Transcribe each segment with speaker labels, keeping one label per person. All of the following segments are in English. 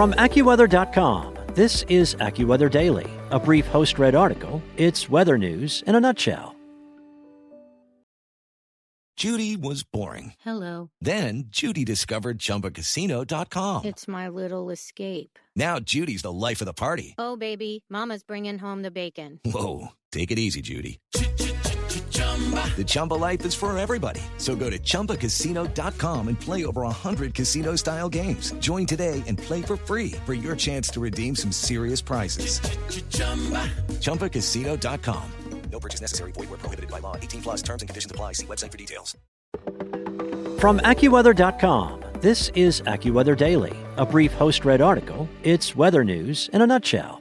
Speaker 1: From AccuWeather.com, this is AccuWeather Daily, a brief host read article. It's weather news in a nutshell.
Speaker 2: Judy was boring.
Speaker 3: Hello.
Speaker 2: Then Judy discovered ChumbaCasino.com.
Speaker 3: It's my little escape.
Speaker 2: Now Judy's the life of the party.
Speaker 3: Oh, baby, Mama's bringing home the bacon.
Speaker 2: Whoa, take it easy, Judy. The Chumba life is for everybody. So go to ChumbaCasino.com and play over 100 casino style games. Join today and play for free for your chance to redeem some serious prizes. ChumbaCasino.com. No purchase necessary. Void where prohibited by law. 18 plus terms and conditions apply. See website for details.
Speaker 1: From AccuWeather.com, this is AccuWeather Daily, a brief host read article. It's weather news in a nutshell.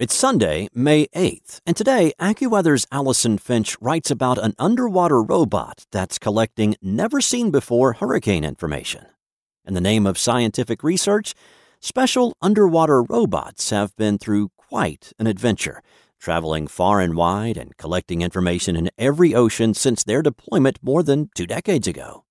Speaker 1: It's Sunday, May 8th, and today AccuWeather's Allison Finch writes about an underwater robot that's collecting never seen before hurricane information. In the name of scientific research, special underwater robots have been through quite an adventure, traveling far and wide and collecting information in every ocean since their deployment more than two decades ago.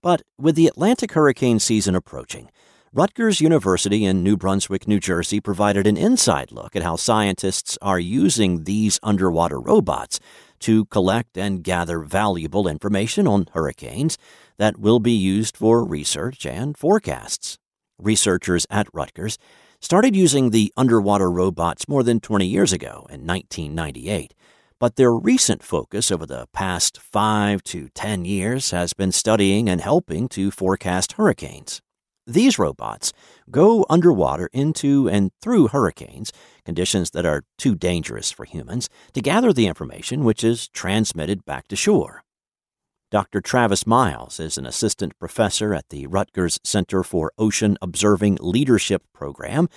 Speaker 1: But with the Atlantic hurricane season approaching, Rutgers University in New Brunswick, New Jersey provided an inside look at how scientists are using these underwater robots to collect and gather valuable information on hurricanes that will be used for research and forecasts. Researchers at Rutgers started using the underwater robots more than 20 years ago in 1998, but their recent focus over the past 5 to 10 years has been studying and helping to forecast hurricanes. These robots go underwater into and through hurricanes, conditions that are too dangerous for humans, to gather the information which is transmitted back to shore. Dr. Travis Miles is an assistant professor at the Rutgers Center for Ocean Observing Leadership Program,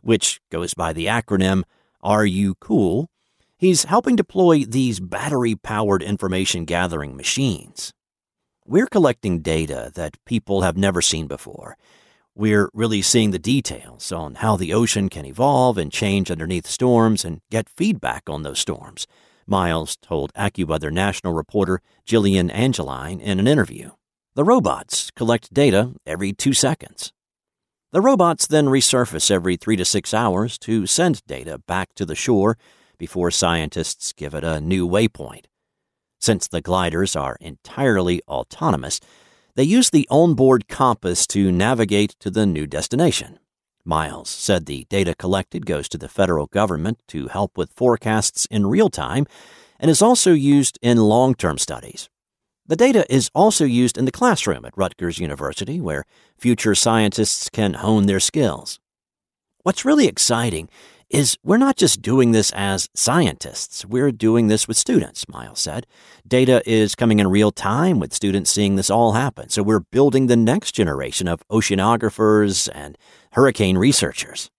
Speaker 1: which goes by the acronym RU-COOL. He's helping deploy these battery powered information gathering machines. We're collecting data that people have never seen before. We're really seeing the details on how the ocean can evolve and change underneath storms and get feedback on those storms, Miles told AccuWeather national reporter Jillian Angeline in an interview. The robots collect data every two seconds. The robots then resurface every three to six hours to send data back to the shore before scientists give it a new waypoint. Since the gliders are entirely autonomous, they use the onboard compass to navigate to the new destination. Miles said the data collected goes to the federal government to help with forecasts in real time and is also used in long term studies. The data is also used in the classroom at Rutgers University, where future scientists can hone their skills. What's really exciting is we're not just doing this as scientists, we're doing this with students, Miles said. Data is coming in real time with students seeing this all happen, so we're building the next generation of oceanographers and hurricane researchers.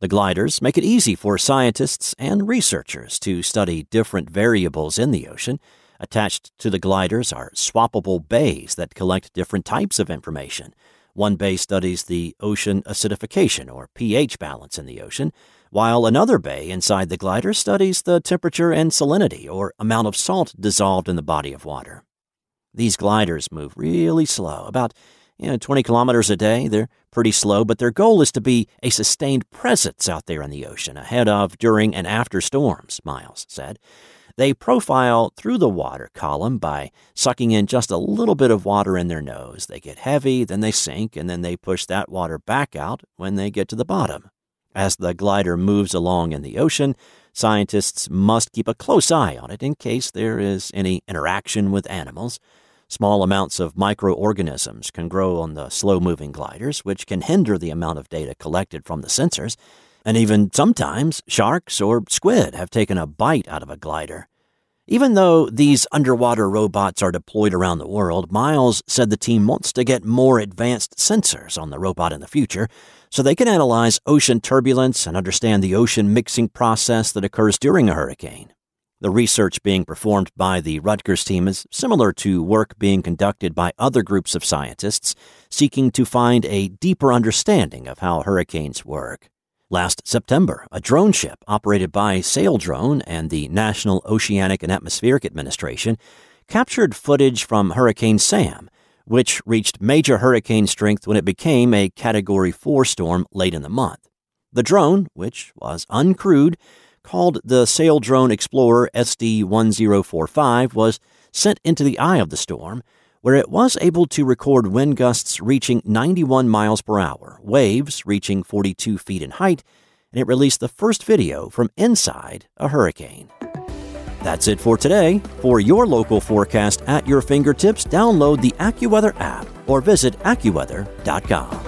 Speaker 1: The gliders make it easy for scientists and researchers to study different variables in the ocean. Attached to the gliders are swappable bays that collect different types of information. One bay studies the ocean acidification or pH balance in the ocean while another bay inside the glider studies the temperature and salinity, or amount of salt dissolved in the body of water. These gliders move really slow, about you know, 20 kilometers a day. They're pretty slow, but their goal is to be a sustained presence out there in the ocean, ahead of, during, and after storms, Miles said. They profile through the water column by sucking in just a little bit of water in their nose. They get heavy, then they sink, and then they push that water back out when they get to the bottom. As the glider moves along in the ocean, scientists must keep a close eye on it in case there is any interaction with animals. Small amounts of microorganisms can grow on the slow moving gliders, which can hinder the amount of data collected from the sensors. And even sometimes, sharks or squid have taken a bite out of a glider. Even though these underwater robots are deployed around the world, Miles said the team wants to get more advanced sensors on the robot in the future so they can analyze ocean turbulence and understand the ocean mixing process that occurs during a hurricane. The research being performed by the Rutgers team is similar to work being conducted by other groups of scientists seeking to find a deeper understanding of how hurricanes work. Last September, a drone ship operated by Saildrone and the National Oceanic and Atmospheric Administration captured footage from Hurricane Sam which reached major hurricane strength when it became a Category 4 storm late in the month. The drone, which was uncrewed, called the Saildrone Explorer SD 1045, was sent into the eye of the storm, where it was able to record wind gusts reaching 91 miles per hour, waves reaching 42 feet in height, and it released the first video from inside a hurricane. That's it for today. For your local forecast at your fingertips, download the AccuWeather app or visit AccuWeather.com.